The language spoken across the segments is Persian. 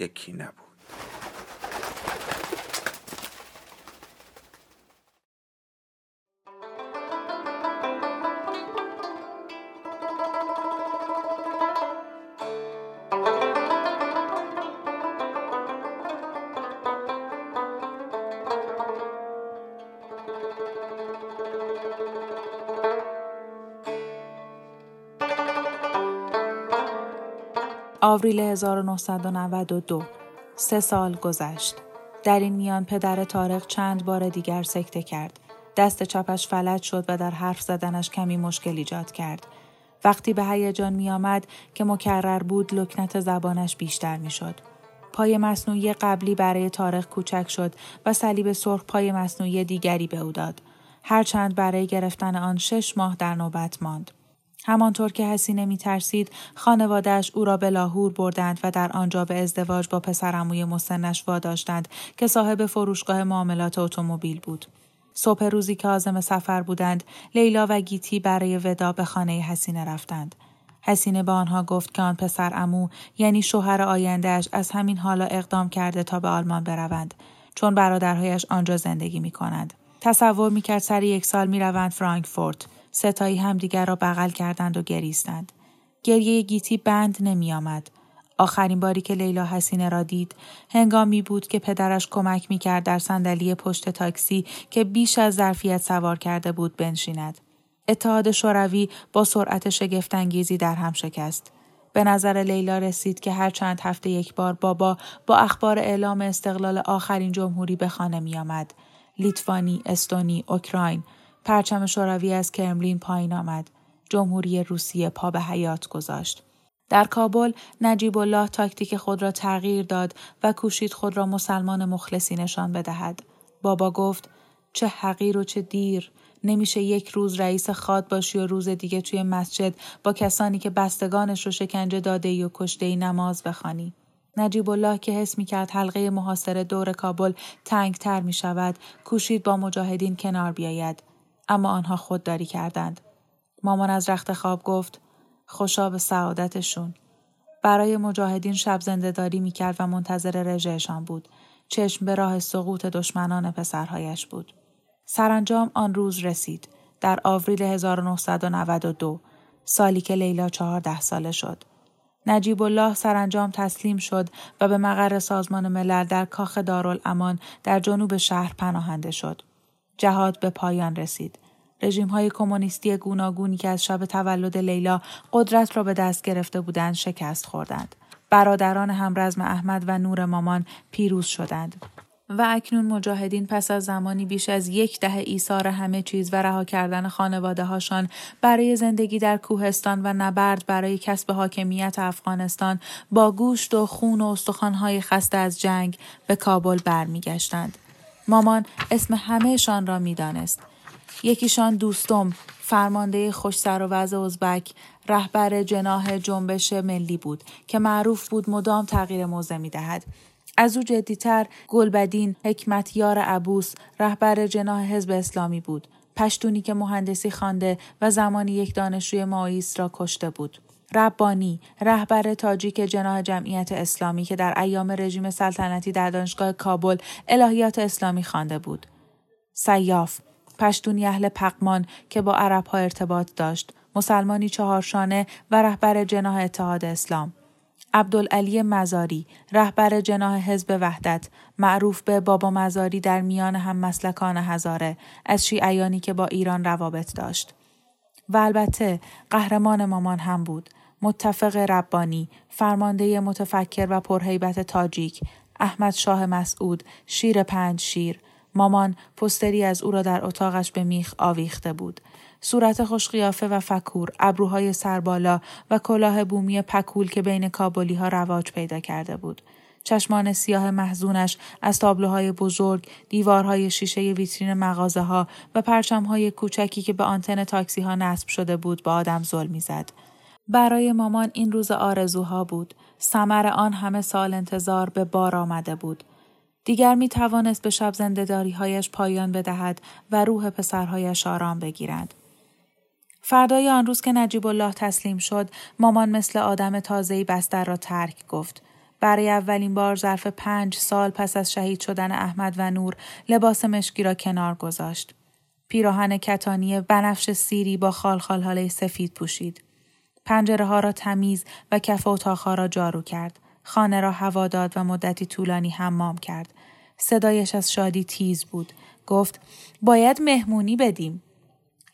یکی نبود. آوریل 1992 سه سال گذشت. در این میان پدر تارق چند بار دیگر سکته کرد. دست چپش فلج شد و در حرف زدنش کمی مشکل ایجاد کرد. وقتی به هیجان می آمد که مکرر بود لکنت زبانش بیشتر می شد. پای مصنوعی قبلی برای تارق کوچک شد و صلیب سرخ پای مصنوعی دیگری به او داد. هرچند برای گرفتن آن شش ماه در نوبت ماند. همانطور که حسینه می ترسید خانوادهش او را به لاهور بردند و در آنجا به ازدواج با پسرعموی مسنش واداشتند که صاحب فروشگاه معاملات اتومبیل بود. صبح روزی که آزم سفر بودند لیلا و گیتی برای ودا به خانه حسینه رفتند. حسینه به آنها گفت که آن پسر امو یعنی شوهر آیندهش از همین حالا اقدام کرده تا به آلمان بروند چون برادرهایش آنجا زندگی می کنند. تصور می کرد سر یک سال می روند فرانکفورت. ستایی همدیگر را بغل کردند و گریستند. گریه گیتی بند نمی آمد. آخرین باری که لیلا حسینه را دید هنگامی بود که پدرش کمک می کرد در صندلی پشت تاکسی که بیش از ظرفیت سوار کرده بود بنشیند. اتحاد شوروی با سرعت شگفتانگیزی در هم شکست. به نظر لیلا رسید که هر چند هفته یک بار بابا با اخبار اعلام استقلال آخرین جمهوری به خانه می آمد. لیتوانی، استونی، اوکراین، پرچم شوروی از کرملین پایین آمد. جمهوری روسیه پا به حیات گذاشت. در کابل نجیب الله تاکتیک خود را تغییر داد و کوشید خود را مسلمان مخلصی نشان بدهد. بابا گفت چه حقیر و چه دیر نمیشه یک روز رئیس خواد باشی و روز دیگه توی مسجد با کسانی که بستگانش رو شکنجه داده ای و کشته ای نماز بخوانی. نجیب الله که حس می کرد حلقه محاصره دور کابل تنگ تر می شود کوشید با مجاهدین کنار بیاید. اما آنها خودداری کردند. مامان از رخت خواب گفت خوشا به سعادتشون. برای مجاهدین شب زندهداری می کرد و منتظر رژهشان بود. چشم به راه سقوط دشمنان پسرهایش بود. سرانجام آن روز رسید. در آوریل 1992 سالی که لیلا چهارده ساله شد. نجیب الله سرانجام تسلیم شد و به مقر سازمان ملل در کاخ دارالامان در جنوب شهر پناهنده شد. جهاد به پایان رسید. رژیم های کمونیستی گوناگونی که از شب تولد لیلا قدرت را به دست گرفته بودند شکست خوردند. برادران همرزم احمد و نور مامان پیروز شدند. و اکنون مجاهدین پس از زمانی بیش از یک دهه ایثار همه چیز و رها کردن خانواده هاشان برای زندگی در کوهستان و نبرد برای کسب حاکمیت افغانستان با گوشت و خون و استخوانهای خسته از جنگ به کابل برمیگشتند. مامان اسم همهشان را می‌دانست. یکیشان دوستم فرمانده خوش سر و ازبک رهبر جناح جنبش ملی بود که معروف بود مدام تغییر موضع می دهد. از او جدیتر گلبدین حکمت یار عبوس رهبر جناح حزب اسلامی بود. پشتونی که مهندسی خوانده و زمانی یک دانشجوی ماییس را کشته بود. ربانی رهبر تاجیک جناح جمعیت اسلامی که در ایام رژیم سلطنتی در دانشگاه کابل الهیات اسلامی خوانده بود. سیاف پشتونی اهل پقمان که با عرب ها ارتباط داشت. مسلمانی چهارشانه و رهبر جناح اتحاد اسلام. عبدالعلی مزاری رهبر جناح حزب وحدت معروف به بابا مزاری در میان هم مسلکان هزاره از شیعیانی که با ایران روابط داشت و البته قهرمان مامان هم بود متفق ربانی فرمانده متفکر و پرهیبت تاجیک احمد شاه مسعود شیر پنج شیر مامان پستری از او را در اتاقش به میخ آویخته بود صورت خوشقیافه و فکور، ابروهای سربالا و کلاه بومی پکول که بین کابلی ها رواج پیدا کرده بود. چشمان سیاه محزونش از تابلوهای بزرگ، دیوارهای شیشه ویترین مغازه ها و پرچمهای کوچکی که به آنتن تاکسی ها نصب شده بود با آدم ظلم می‌زد. برای مامان این روز آرزوها بود. سمر آن همه سال انتظار به بار آمده بود. دیگر می توانست به شب زندهداریهایش پایان بدهد و روح پسرهایش آرام بگیرند. فردای آن روز که نجیب الله تسلیم شد مامان مثل آدم تازهی بستر را ترک گفت. برای اولین بار ظرف پنج سال پس از شهید شدن احمد و نور لباس مشکی را کنار گذاشت. پیراهن کتانی بنفش سیری با خالخال سفید پوشید. پنجره ها را تمیز و کف اتاقها را جارو کرد. خانه را هوا داد و مدتی طولانی حمام کرد. صدایش از شادی تیز بود. گفت باید مهمونی بدیم.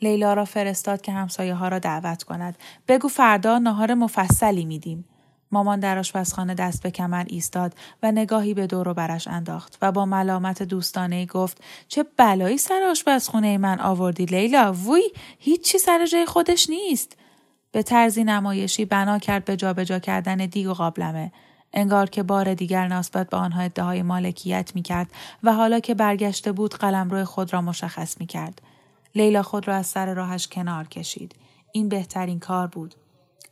لیلا را فرستاد که همسایه ها را دعوت کند. بگو فردا ناهار مفصلی میدیم. مامان در آشپزخانه دست به کمر ایستاد و نگاهی به دور و برش انداخت و با ملامت دوستانه گفت چه بلایی سر آشپزخونه من آوردی لیلا؟ وی هیچی سر جای خودش نیست. به طرزی نمایشی بنا کرد به جابجا کردن دیگ و قابلمه. انگار که بار دیگر نسبت به آنها ادعای مالکیت می کرد و حالا که برگشته بود قلمرو خود را مشخص می کرد. لیلا خود را از سر راهش کنار کشید. این بهترین کار بود.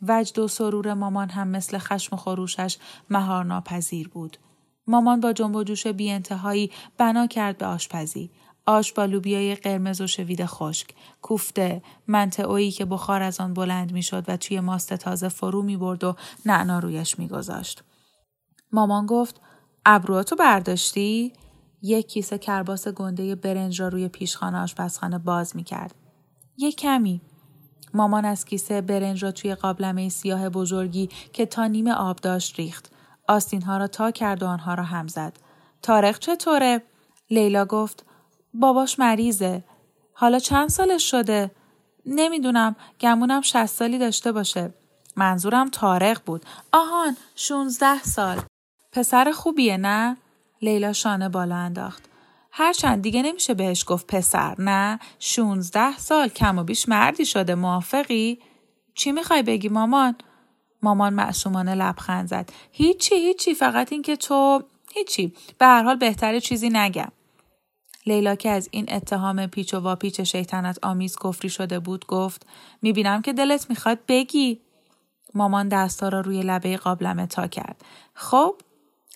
وجد و سرور مامان هم مثل خشم خروشش مهار ناپذیر بود. مامان با جنب و جوش بی انتهایی بنا کرد به آشپزی. آش با لوبیای قرمز و شوید خشک، کوفته، منطعویی که بخار از آن بلند می‌شد و توی ماست تازه فرو می برد و نعنا رویش میگذاشت. مامان گفت ابرواتو برداشتی؟ یک کیسه کرباس گنده برنج را روی پیشخانه آشپزخانه باز می کرد. یک کمی. مامان از کیسه برنج را توی قابلمه سیاه بزرگی که تا نیمه آب داشت ریخت. آستین ها را تا کرد و آنها را هم زد. تارق چطوره؟ لیلا گفت باباش مریضه. حالا چند سالش شده؟ نمی‌دونم گمونم شست سالی داشته باشه. منظورم تارق بود. آهان شونزده سال. پسر خوبیه نه؟ لیلا شانه بالا انداخت. هرچند دیگه نمیشه بهش گفت پسر نه شونزده سال کم و بیش مردی شده موافقی؟ چی می‌خوای بگی مامان؟ مامان معصومانه لبخند زد. هیچی هیچی فقط اینکه تو هیچی به هر حال بهتره چیزی نگم. لیلا که از این اتهام پیچ و واپیچ شیطنت آمیز کفری شده بود گفت می‌بینم که دلت می‌خواد بگی. مامان دستا را روی لبه قابلمه تا کرد. خب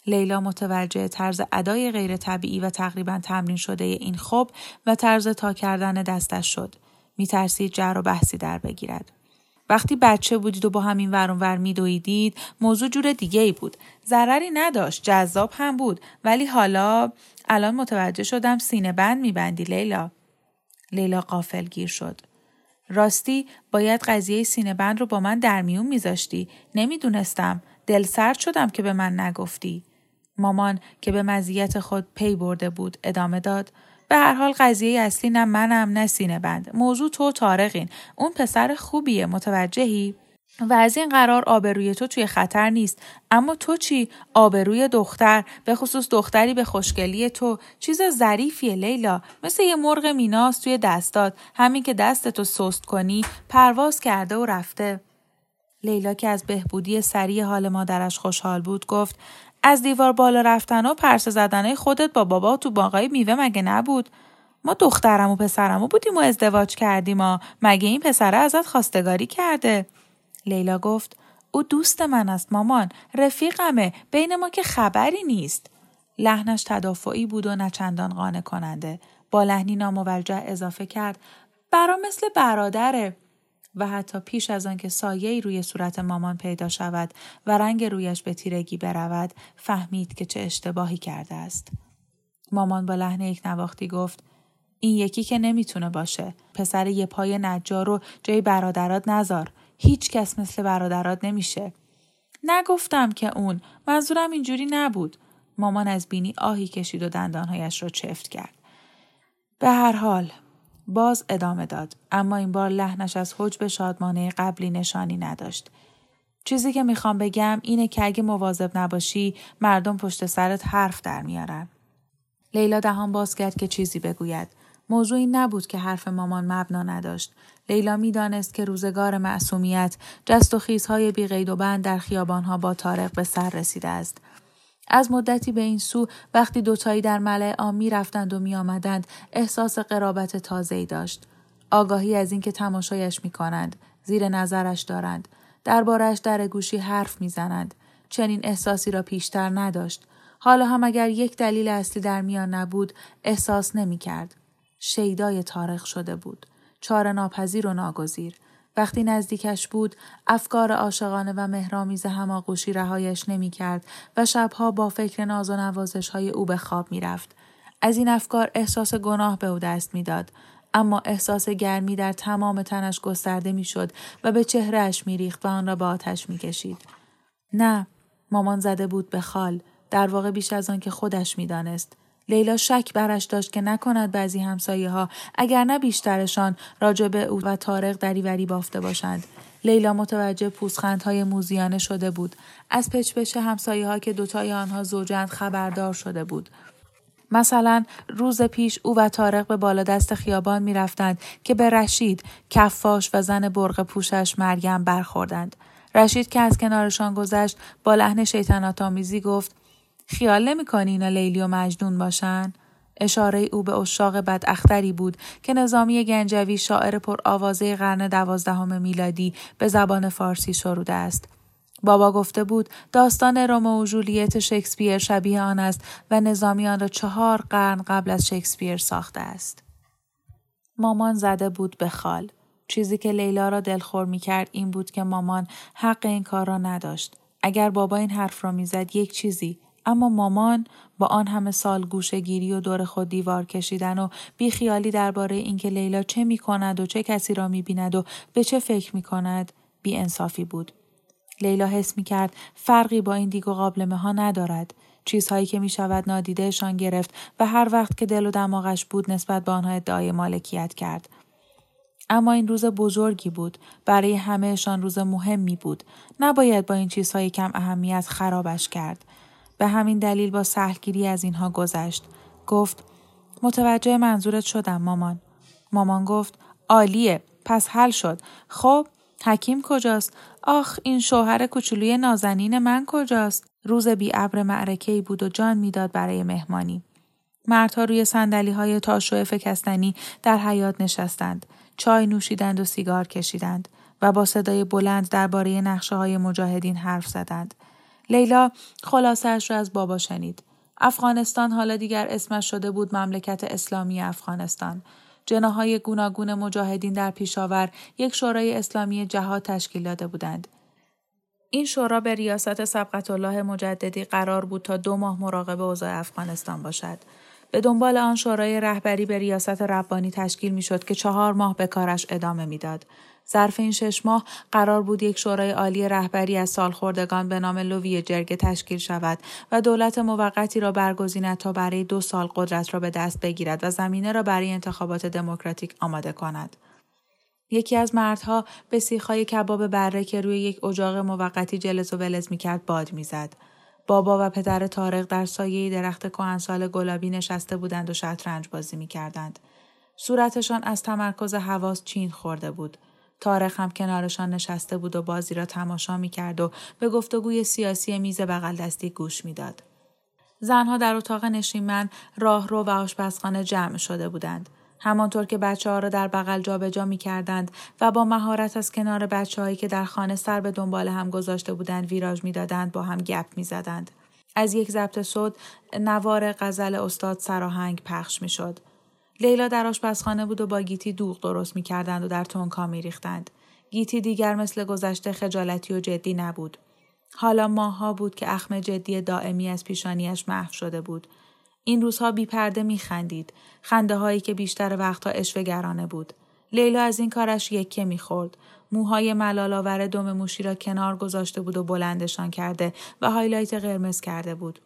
لیلا متوجه طرز ادای غیر طبیعی و تقریبا تمرین شده این خوب و طرز تا کردن دستش شد. میترسید جر و بحثی در بگیرد. وقتی بچه بودید و با همین ور میدویدید موضوع جور دیگه ای بود. ضرری نداشت. جذاب هم بود. ولی حالا الان متوجه شدم سینه بند میبندی لیلا. لیلا قافل گیر شد. راستی باید قضیه سینه بند رو با من در میون میذاشتی. نمی‌دونستم. دل سرد شدم که به من نگفتی. مامان که به مزیت خود پی برده بود ادامه داد به هر حال قضیه اصلی نه منم نه سینه بند. موضوع تو تارقین اون پسر خوبیه متوجهی؟ و از این قرار آبروی تو توی خطر نیست. اما تو چی؟ آبروی دختر. به خصوص دختری به خوشگلی تو. چیز ظریفیه لیلا. مثل یه مرغ میناست توی دستات همین که دستتو سست کنی پرواز کرده و رفته. لیلا که از بهبودی سریع حال مادرش خوشحال بود گفت از دیوار بالا رفتن و پرسه زدنهای خودت با بابا تو باقای میوه مگه نبود؟ ما دخترم و پسرم و بودیم و ازدواج کردیم و مگه این پسره ازت خواستگاری کرده؟ لیلا گفت او دوست من است مامان رفیقمه بین ما که خبری نیست. لحنش تدافعی بود و نچندان قانع کننده. با لحنی ناموجه اضافه کرد برا مثل برادره. و حتی پیش از آنکه سایه روی صورت مامان پیدا شود و رنگ رویش به تیرگی برود فهمید که چه اشتباهی کرده است مامان با لحن یک نواختی گفت این یکی که نمی‌تونه باشه پسر یه پای نجار رو جای برادرات نزار هیچ کس مثل برادرات نمیشه. نگفتم که اون منظورم اینجوری نبود. مامان از بینی آهی کشید و دندانهایش را چفت کرد. به هر حال باز ادامه داد اما این بار لحنش از حجب شادمانه قبلی نشانی نداشت. چیزی که می‌خوام بگم اینه که اگه مواظب نباشی مردم پشت سرت حرف در میارن. لیلا دهان باز کرد که چیزی بگوید. موضوعی نبود که حرف مامان مبنا نداشت. لیلا می‌دانست که روزگار معصومیت جست و خیزهای بیقید و بند در خیابانها با تارق به سر رسیده است. از مدتی به این سو وقتی دوتایی در ملع عام رفتند و می آمدند احساس قرابت تازه‌ای داشت. آگاهی از اینکه تماشایش می کنند، زیر نظرش دارند، دربارش در گوشی حرف می‌زنند. چنین احساسی را پیشتر نداشت. حالا هم اگر یک دلیل اصلی در میان نبود احساس نمی کرد. شیدای تارخ شده بود. چار ناپذیر و ناگزیر. وقتی نزدیکش بود افکار عاشقانه و مهرامیز هماغوشی رهایش نمی کرد و شبها با فکر ناز و نوازش های او به خواب می رفت. از این افکار احساس گناه به او دست می‌داد. اما احساس گرمی در تمام تنش گسترده می‌شد و به چهرهش میریخت و آن را به آتش می‌کشید. نه مامان زده بود به خال در واقع بیش از آن که خودش می‌دانست. لیلا شک برش داشت که نکند بعضی همسایه ها اگر نه بیشترشان راجع به او و تارق دریوری بافته باشند. لیلا متوجه های موزیانه شده بود. از پچپچ همسایه ها که دوتای آنها زوجند خبردار شده بود. مثلا روز پیش او و تارق به بالا دست خیابان می رفتند که به رشید، کفاش و زن برق پوشش مریم برخوردند. رشید که از کنارشان گذشت با لحن شیطنت آمیزی گفت خیال نمی‌کنی اینا لیلی و مجنون باشن؟ اشاره او به اشاق بداختری بود که نظامی گنجوی شاعر پر آوازه قرن دوازدهم میلادی به زبان فارسی شروده است. بابا گفته بود داستان رومو و جولیت شکسپیر شبیه آن است و نظامی آن را چهار قرن قبل از شکسپیر ساخته است. مامان زده بود به خال. چیزی که لیلا را دلخور می کرد این بود که مامان حق این کار را نداشت. اگر بابا این حرف را می‌زد یک چیزی اما مامان با آن همه سال گوشگیری و دور خود دیوار کشیدن و بیخیالی درباره اینکه لیلا چه می کند و چه کسی را می بیند و به چه فکر می کند بی انصافی بود. لیلا حس می کرد فرقی با این دیگ و قابلمه ها ندارد. چیزهایی که می شود نادیدهشان گرفت و هر وقت که دل و دماغش بود نسبت به آنها ادعای مالکیت کرد. اما این روز بزرگی بود برای همهشان روز مهمی بود نباید با این چیزهای کم اهمیت خرابش کرد به همین دلیل با سهلگیری از اینها گذشت. گفت متوجه منظورت شدم مامان. مامان گفت عالیه پس حل شد. خب حکیم کجاست؟ آخ این شوهر کوچولوی نازنین من کجاست؟ روز بی ابر معرکه بود و جان می‌داد برای مهمانی. مردها روی سندلی های تاشو فکستنی در حیات نشستند. چای نوشیدند و سیگار کشیدند و با صدای بلند درباره نقشه های مجاهدین حرف زدند. لیلا خلاصش را از بابا شنید. افغانستان حالا دیگر اسمش شده بود مملکت اسلامی افغانستان. جناهای گوناگون مجاهدین در پیشاور یک شورای اسلامی جهاد تشکیل داده بودند. این شورا به ریاست سبقت الله مجددی قرار بود تا دو ماه مراقب اوضاع افغانستان باشد. به دنبال آن شورای رهبری به ریاست ربانی تشکیل می شد که چهار ماه به کارش ادامه می‌داد. ظرف این شش ماه قرار بود یک شورای عالی رهبری از سالخوردگان به نام لوی جرگه تشکیل شود و دولت موقتی را برگزیند تا برای دو سال قدرت را به دست بگیرد و زمینه را برای انتخابات دموکراتیک آماده کند. یکی از مردها به سیخهای کباب بره که روی یک اجاق موقتی جلس و ولز می‌کرد باد می‌زد. بابا و پدر تارق در سایه درخت کهنسال گلابی نشسته بودند و شطرنج بازی می‌کردند. صورتشان از تمرکز حواس چین خورده بود. تارق هم کنارشان نشسته بود و بازی را تماشا می‌کرد و به گفتگوی سیاسی میز بغل دستی گوش می‌داد. زنها در اتاق نشیمن راهرو و آشپزخانه جمع شده بودند. همانطور که بچه ها را در بغل جابجا می کردند و با مهارت از کنار بچه هایی که در خانه سر به دنبال هم گذاشته بودند ویراژ می دادند با هم گپ می زدند. از یک ضبط صد نوار غزل استاد سراهنگ پخش می شد. لیلا در آشپزخانه بود و با گیتی دوغ درست می کردند و در تونکا می ریختند. گیتی دیگر مثل گذشته خجالتی و جدی نبود. حالا ماها بود که اخم جدی دائمی از پیشانیش محو شده بود. این روزها بی پرده می خندید. خنده هایی که بیشتر وقتها اشوهگرانه بود. لیلا از این کارش یکه می خورد. موهای ملالاور دم موشی را کنار گذاشته بود و بلندشان کرده و highlight قرمز کرده بود.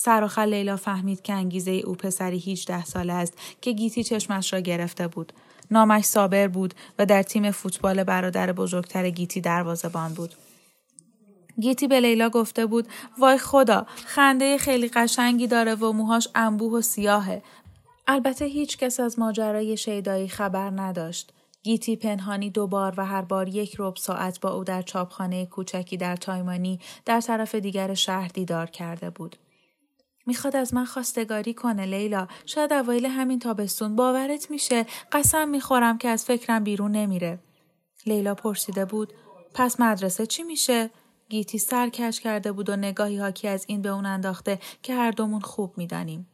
سر لیلا فهمید که انگیزه او پسری 18 ساله است که گیتی چشمش را گرفته بود. نامش صابر بود و در تیم فوتبال برادر بزرگتر گیتی دروازه‌بان بود. گیتی به لیلا گفته بود وای خدا خنده خیلی قشنگی داره و موهاش انبوه و سیاهه. البته هیچ کس از ماجرای شیدایی خبر نداشت. گیتی پنهانی دوبار و هر بار یک ربع ساعت با او در چاپخانه کوچکی در تایمانی در طرف دیگر شهر دیدار کرده بود. می‌خواد از من خواستگاری کنه لیلا. شاید اوایل همین تابستون باورت میشه. قسم می‌خورم که از فکرم بیرون نمیره. لیلا پرسیده بود پس مدرسه چی میشه؟ گیتی سر کش کرده بود و نگاهی حاکی از این به اون انداخته که هر دومون خوب می‌دانیم.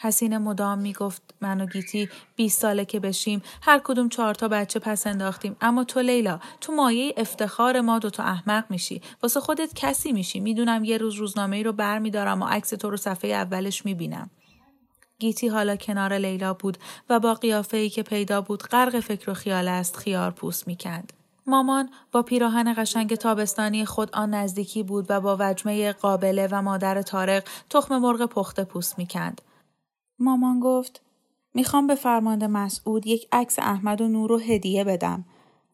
حسین مدام می‌گفت من و گیتی 20 ساله که بشیم هر کدوم چهار تا بچه پس انداختیم. اما تو لیلا تو مایه افتخار ما دو تا احمق میشی. واسه خودت کسی میشی. می‌دونم یه روز روزنامه ای رو برمیدارم و عکس تو رو صفحه اولش می‌بینم. گیتی حالا کنار لیلا بود و با قیافه ای که پیدا بود غرق فکر و خیال است خیار پوست می‌کند. مامان با پیراهن قشنگ تابستانی خود آن نزدیکی بود و با وجمه قابله و مادر تارق تخم مرغ پخته پوست می‌کند. مامان گفت می‌خوام به فرمانده مسعود یک عکس احمد و نور رو هدیه بدم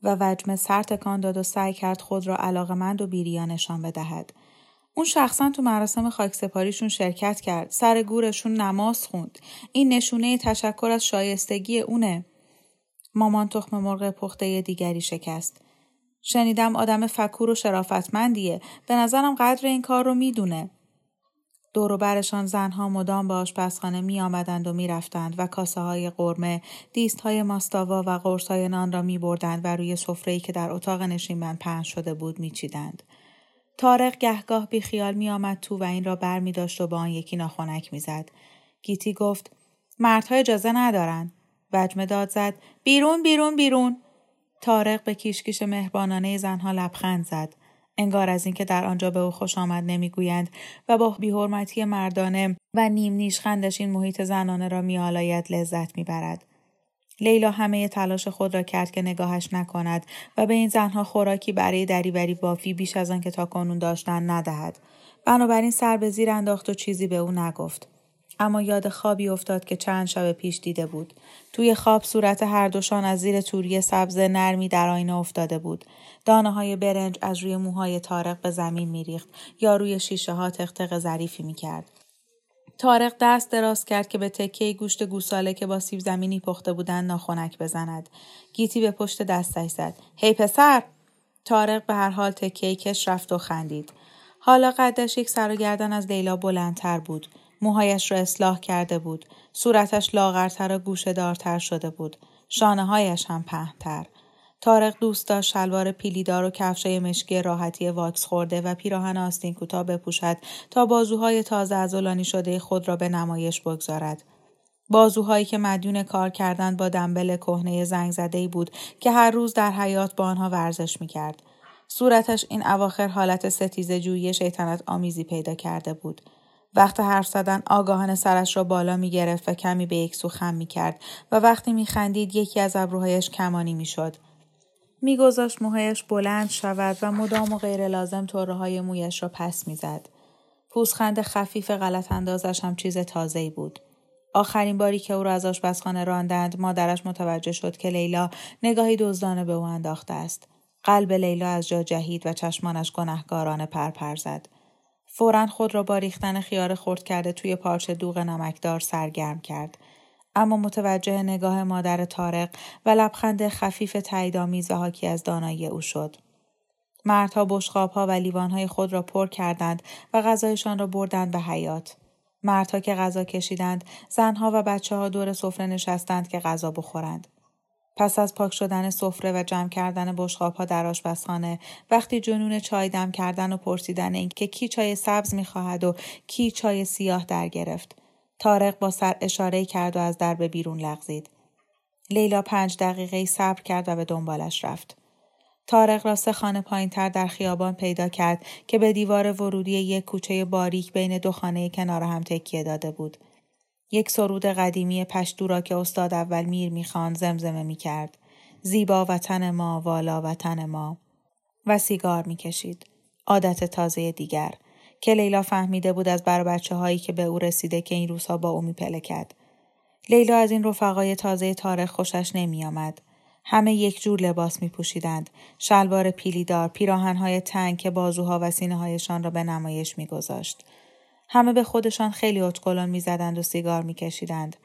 و وجمه سر تکان داد و سعی کرد خود را علاقمند و بیریا نشان بدهد. اون شخصا تو مراسم خاک سپاریشون شرکت کرد. سر گورشون نماز خوند. این نشونه تشکر از شایستگی اونه. مامان تخم مرغ پخته دیگری شکست. شنیدم آدم فکور و شرافتمندیه. به نظرم قدر این کار رو می‌دونه. دور برشان زنها مدام به آشپزخانه می آمدند و می رفتند و کاسه های قرمه، دیست های ماستاوا و قرص های نان را می بردند و روی سفره که در اتاق نشیمن پهن شده بود می چیدند. تارق گهگاه بی خیال می آمد تو و این را بر می داشت و با آن یکی ناخونک می زد. گیتی گفت مردها اجازه ندارند. وجمه داد زد بیرون بیرون بیرون تارق به کیشکیش مهربانانه زنها لبخند زد انگار از اینکه در آنجا به او خوش آمد نمی‌گویند و با بیحرمتی مردانه و نیم نیش خندش این محیط زنانه را میآلاید لذت می‌برد. لیلا همه تلاش خود را کرد که نگاهش نکند و به این زنها خوراکی برای دریوری بافی بیش از آنکه تا کنون داشتن ندهد. بنابراین سر به زیر انداخت و چیزی به او نگفت. اما یاد خوابی افتاد که چند شب پیش دیده بود. توی خواب صورت هر دوشان از زیر توری سبز نرمی در آینه افتاده بود. دانه های برنج از روی موهای تارق به زمین میریخت یا روی شیشه ها تختق ظریفی می‌کرد. تارق دست دراز کرد که به تکه گوشت گوساله که با سیب زمینی پخته بودند ناخنک بزند. گیتی به پشت دستش زد. هی پسر! تارق به هر حال تکه کش رفت و خندید. حالا قدش یک سر و گردن از لیلا بلندتر بود. موهایش را اصلاح کرده بود. صورتش لاغرتر و گوشه دارتر شده بود. شانه هایش هم پهنتر. تارق دوست داشت شلوار پیلیدار و کفشای مشکی راحتی واکس خورده و پیراهن آستین کوتاه بپوشد تا بازوهای تازه ازولانی شده خود را به نمایش بگذارد. بازوهایی که مدیون کار کردن با دنبل کهنه زنگ زده بود که هر روز در حیات با آنها ورزش می‌کرد. صورتش این اواخر حالت ستیز جویی شیطنت آمیزی پیدا کرده بود. وقت حرف زدن آگاهانه سرش را بالا می گرفت و کمی به یک سو خم می کرد و وقتی می خندید یکی از ابروهایش کمانی می شد. می گذاشت موهایش بلند شود و مدام و غیر لازم طوره های مویش را پس می زد. پوزخند خفیف غلط اندازش هم چیز تازه‌ای بود. آخرین باری که او را از آشپزخانه راندند مادرش متوجه شد که لیلا نگاهی دزدانه به او انداخته است قلب لیلا از جا جهید و چشمانش گنهگارانه پرپر زد فورا خود را با ریختن خیار خرد کرده توی پارچه دوغ نمکدار سرگرم کرد. اما متوجه نگاه مادر تارق و لبخند خفیف تاییدآمیز و حاکی از دانایی او شد. مردها بشقابها و لیوانهای خود را پر کردند و غذایشان را بردند به حیات مردها که غذا کشیدند زنها و بچه ها دور سفره نشستند که غذا بخورند. پس از پاک شدن سفره و جمع کردن بشقاب ها در آشپزخانه وقتی جنون چای دم کردن و پرسیدن اینکه کی چای سبز می‌خواهد و کی چای سیاه در گرفت تارق با سر اشاره کرد و از در به بیرون لغزید لیلا پنج دقیقه صبر کرد و به دنبالش رفت تارق را سه خانه پایین تر در خیابان پیدا کرد که به دیوار ورودی یک کوچه باریک بین دو خانه کنار هم تکیه داده بود. یک سرود قدیمی پشتو را که استاد اول میر می‌خوان زمزمه می‌کرد. زیبا وطن ما والا وطن ما و سیگار می‌کشید. عادت تازه دیگر که لیلا فهمیده بود از بر بچه هایی که به او رسیده که این روزها با او میپلکد. لیلا از این رفقای تازه تاریخ خوشش نمیآمد. همه یک جور لباس می پوشیدند. شلوار پیلیدار، پیراهنهای تنگ که بازوها و سینه هایشان را به نمایش می گذاشت. همه به خودشان خیلی اتکلون می زدند و سیگار می کشیدند.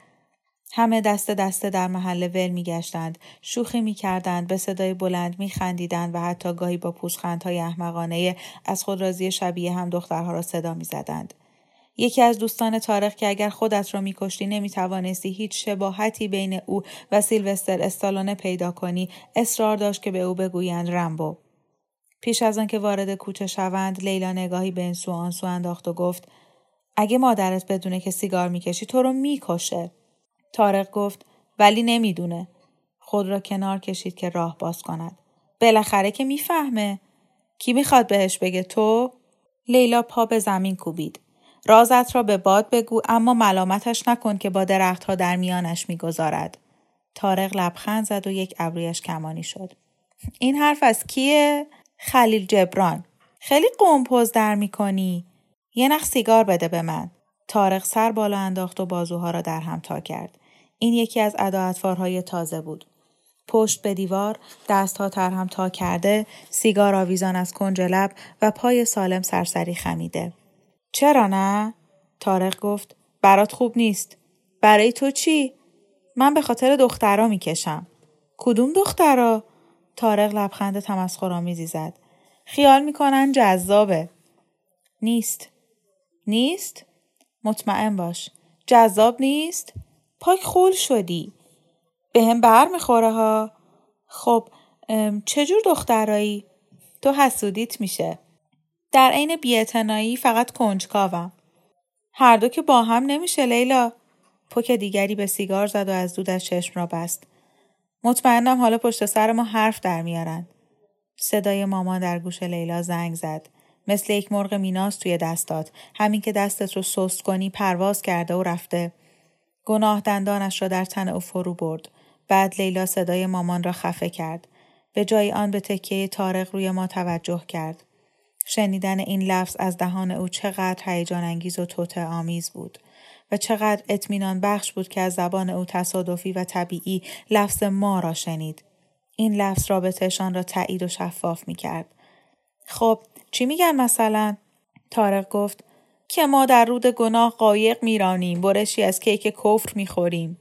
همه دست دسته در محله ول می گشتند، شوخی می کردند، به صدای بلند می خندیدند و حتی گاهی با پوزخندهای احمقانه از خود رازی شبیه هم دخترها را صدا می زدند. یکی از دوستان تاریخ که اگر خودت را میکشتی نمی‌توانستی هیچ شباهتی بین او و سیلوستر استالونه پیدا کنی اصرار داشت که به او بگویند رمبو پیش از آنکه وارد کوچه شوند لیلا نگاهی به این سو آن سو انداخت و گفت اگه مادرت بدونه که سیگار می‌کشی تو رو می‌کشه تارق گفت ولی نمی‌دونه خود را کنار کشید که راه باز کند بالاخره که می‌فهمه کی می‌خواد بهش بگه تو لیلا پا به زمین کوبید رازت را به باد بگو اما ملامتش نکن که با درختها در میانش می‌گذارد. تارق لبخند زد و یک ابرویش کمانی شد. این حرف از کیه؟ خلیل جبران. خیلی قمپوز در می‌کنی. یه نخ سیگار بده به من. تارق سر بالا انداخت و بازوها را در هم تا کرد. این یکی از اداعتفارهای تازه بود. پشت به دیوار، دستها تر هم تا کرده، سیگار آویزان از کنج لب و پای سالم سرسری خمیده. چرا نه؟ تارق گفت برات خوب نیست. برای تو چی؟ من به خاطر دخترا می‌کشم. کدوم دخترا؟ تارق لبخند تمسخرآمیزی زد. خیال می‌کنن جذابه. نیست. نیست؟ مطمئن باش. جذاب نیست؟ پاک خول شدی. به هم بر می‌خوره ها. خب چجور دخترایی؟ تو حسودیت میشه. در عین بیاعتنایی فقط کنجکاوم هر دو که با هم نمیشه لیلا پک دیگری به سیگار زد و از دود از چشم را بست مطمئنم حالا پشت سر ما حرف در میارن صدای مامان در گوش لیلا زنگ زد مثل یک مرغ میناس توی دستات همین که دستت رو سست کنی پرواز کرده و رفته. گناه دندانش را در تن او فرو برد. بعد لیلا صدای مامان را خفه کرد. به جای آن به تکیه تارق روی ما توجه کرد. شنیدن این لفظ از دهان او چقدر هیجان انگیز و توته آمیز بود. و چقدر اطمینان بخش بود که از زبان او تصادفی و طبیعی لفظ ما را شنید. این لفظ رابطهشان را تایید و شفاف می کرد. خب چی میگن مثلا؟ تارق گفت که ما در رود گناه قایق میرانیم برشی از کیک کفر می‌خوریم.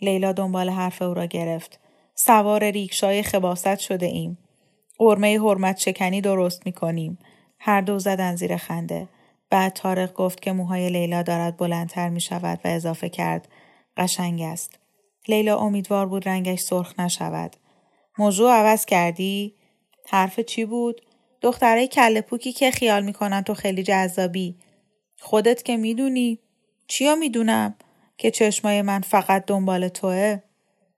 لیلا دنبال حرف او را گرفت. سوار ریکشای خباست شده ایم. قرمه حرمت شکنی درست می‌کنیم. هر دو زدن زیر خنده. بعد تارق گفت که موهای لیلا دارد بلندتر می شود و اضافه کرد. قشنگ است. لیلا امیدوار بود رنگش سرخ نشود. موضوع عوض کردی؟ حرف چی بود؟ دختره کله پوکی که خیال می‌کنن تو خیلی جذابی. خودت که می‌دونی؟ چیا می‌دونم؟ که چشمای من فقط دنبال توه؟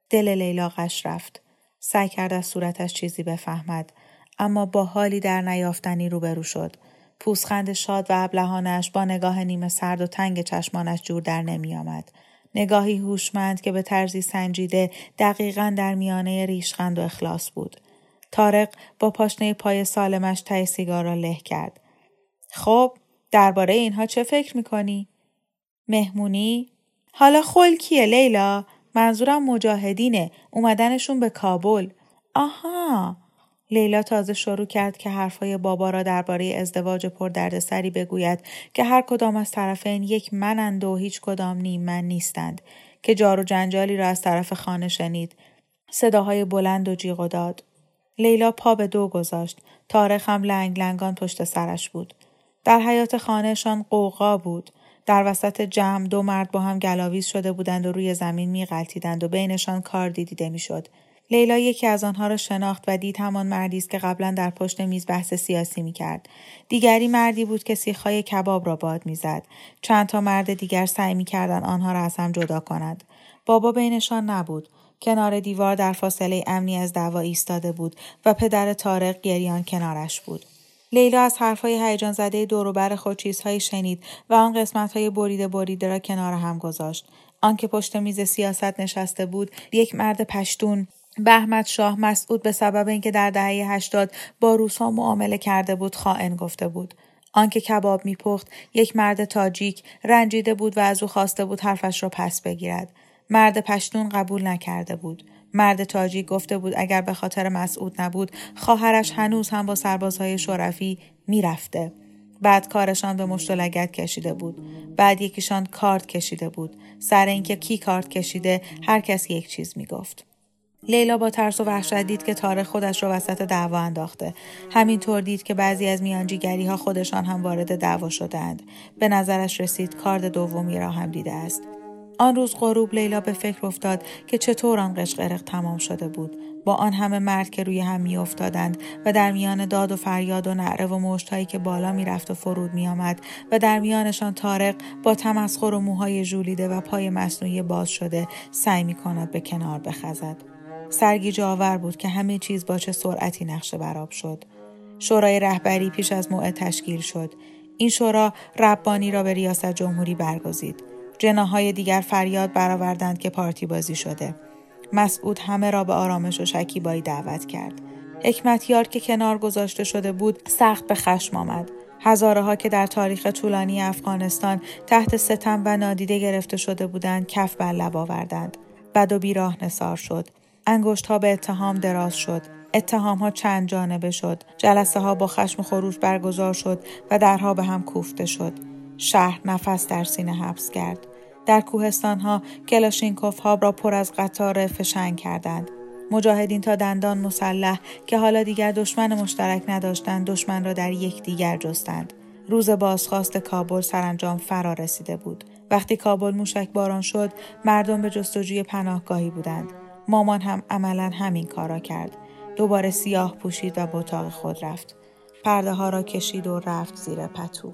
دل لیلا قش رفت. سعی کرد از صورتش چیزی بفهمد. اما با حالی در نیافتنی روبرو شد. پوسخند شاد و ابلهانش با نگاه نیمه سرد و تنگ چشمانش جور در نمی آمد. نگاهی هوشمند که به طرزی سنجیده دقیقا در میانه ریشخند و اخلاص بود. تارق با پاشنه پای سالمش تای سیگار را له کرد. خب درباره اینها چه فکر می‌کنی؟ مهمونی؟ حالا خل کیه لیلا منظورم مجاهدینه اومدنشون به کابل آها لیلا تازه شروع کرد که حرفهای بابا را درباره ازدواج پر دردسری بگوید که هر کدام از طرفین یک منند و هیچ کدام نیم من نیستند که جار و جنجالی را از طرف خانه شنید صداهای بلند و جیغ و داد لیلا پا به دو گذاشت. تارخ هم لنگ لنگان پشت سرش بود. در حیات خانهشان قوقا بود. در وسط جمع دو مرد با هم گلاویز شده بودند و روی زمین میغلطیدند و بینشان کار دیده می‌شد. لیلا یکی از آنها را شناخت و دید همان مردی است که قبلا در پشت میز بحث سیاسی می‌کرد. دیگری مردی بود که سیخهای کباب را باد می‌زد. چند تا مرد دیگر سعی می‌کردند آنها را از هم جدا کنند. بابا بینشان نبود. کنار دیوار در فاصله امنی از دعوا ایستاده بود و پدر تارق گریان کنارش بود. لیلا از حرفهای هیجان زده دوروبر خود چیزهایی شنید و آن قسمتهای بریده بریده را کنار هم گذاشت. آنکه پشت میز سیاست نشسته بود یک مرد پشتون بهمت شاه مسعود به سبب اینکه در دهه هشتاد با روسها معامله کرده بود خائن گفته بود. آنکه کباب میپخت یک مرد تاجیک رنجیده بود و از او خواسته بود حرفش را پس بگیرد. مرد پشتون قبول نکرده بود. مرد تاجیک گفته بود اگر به خاطر مسعود نبود خواهرش هنوز هم با سربازهای شرفی می‌رفته. بعد کارشان به مشت لگت کشیده بود. بعد یکیشان کارت کشیده بود. سر اینکه کی کارت کشیده هر کس یک چیز می‌گفت. لیلا با ترس و وحشت دید که تاریخ خودش را وسط دعوا انداخته. همینطور دید که بعضی از میانجیگری ها خودشان هم وارد دعوا شدند به نظرش رسید کارد دومی را هم دیده است. آن روز غروب لیلا به فکر افتاد که چطور آن قشقرق تمام شده بود. با آن همه مرد که روی هم میافتادند و در میان داد و فریاد و نعره و مشتهایی که بالا می‌رفت و فرود میآمد و در میانشان تارق با تمسخر و موهای ژولیده و پای مصنوعی باز شده سعی می کند به کنار بخزد. سرگیج آور بود که همه چیز با چه سرعتی نقشه براب شد. شورای رهبری پیش از موعد تشکیل شد. این شورا ربانی را به ریاست جمهوری برگزید. جناهای دیگر فریاد برآوردند که پارتی بازی شده. مسعود همه را به آرامش و شکیبایی دعوت کرد. حکمتیار که کنار گذاشته شده بود سخت به خشم آمد. هزاره ها که در تاریخ طولانی افغانستان تحت ستم و نادیده گرفته شده بودند کف بر لب آوردند. بد و بیراه نصار شد. انگشت ها به اتهام دراز شد. اتهام ها چند جانبه شد. جلسه ها با خشم خروش برگزار شد و درها به هم کوفته شد. شهر نفس در سینه حبس کرد. در کوهستانها کلاشینکوف ها را پر از قطار فشنگ کردند. مجاهدین تا دندان مسلح که حالا دیگر دشمن مشترک نداشتند دشمن را در یکدیگر جستند. روز بازخواست کابل سرانجام فرا رسیده بود. وقتی کابل موشک باران شد مردم به جستجوی پناهگاهی بودند. مامان هم عملا همین کارا کرد. دوباره سیاه پوشید و به اتاق خود رفت. پرده ها را کشید و رفت زیر پتو.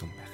tomber.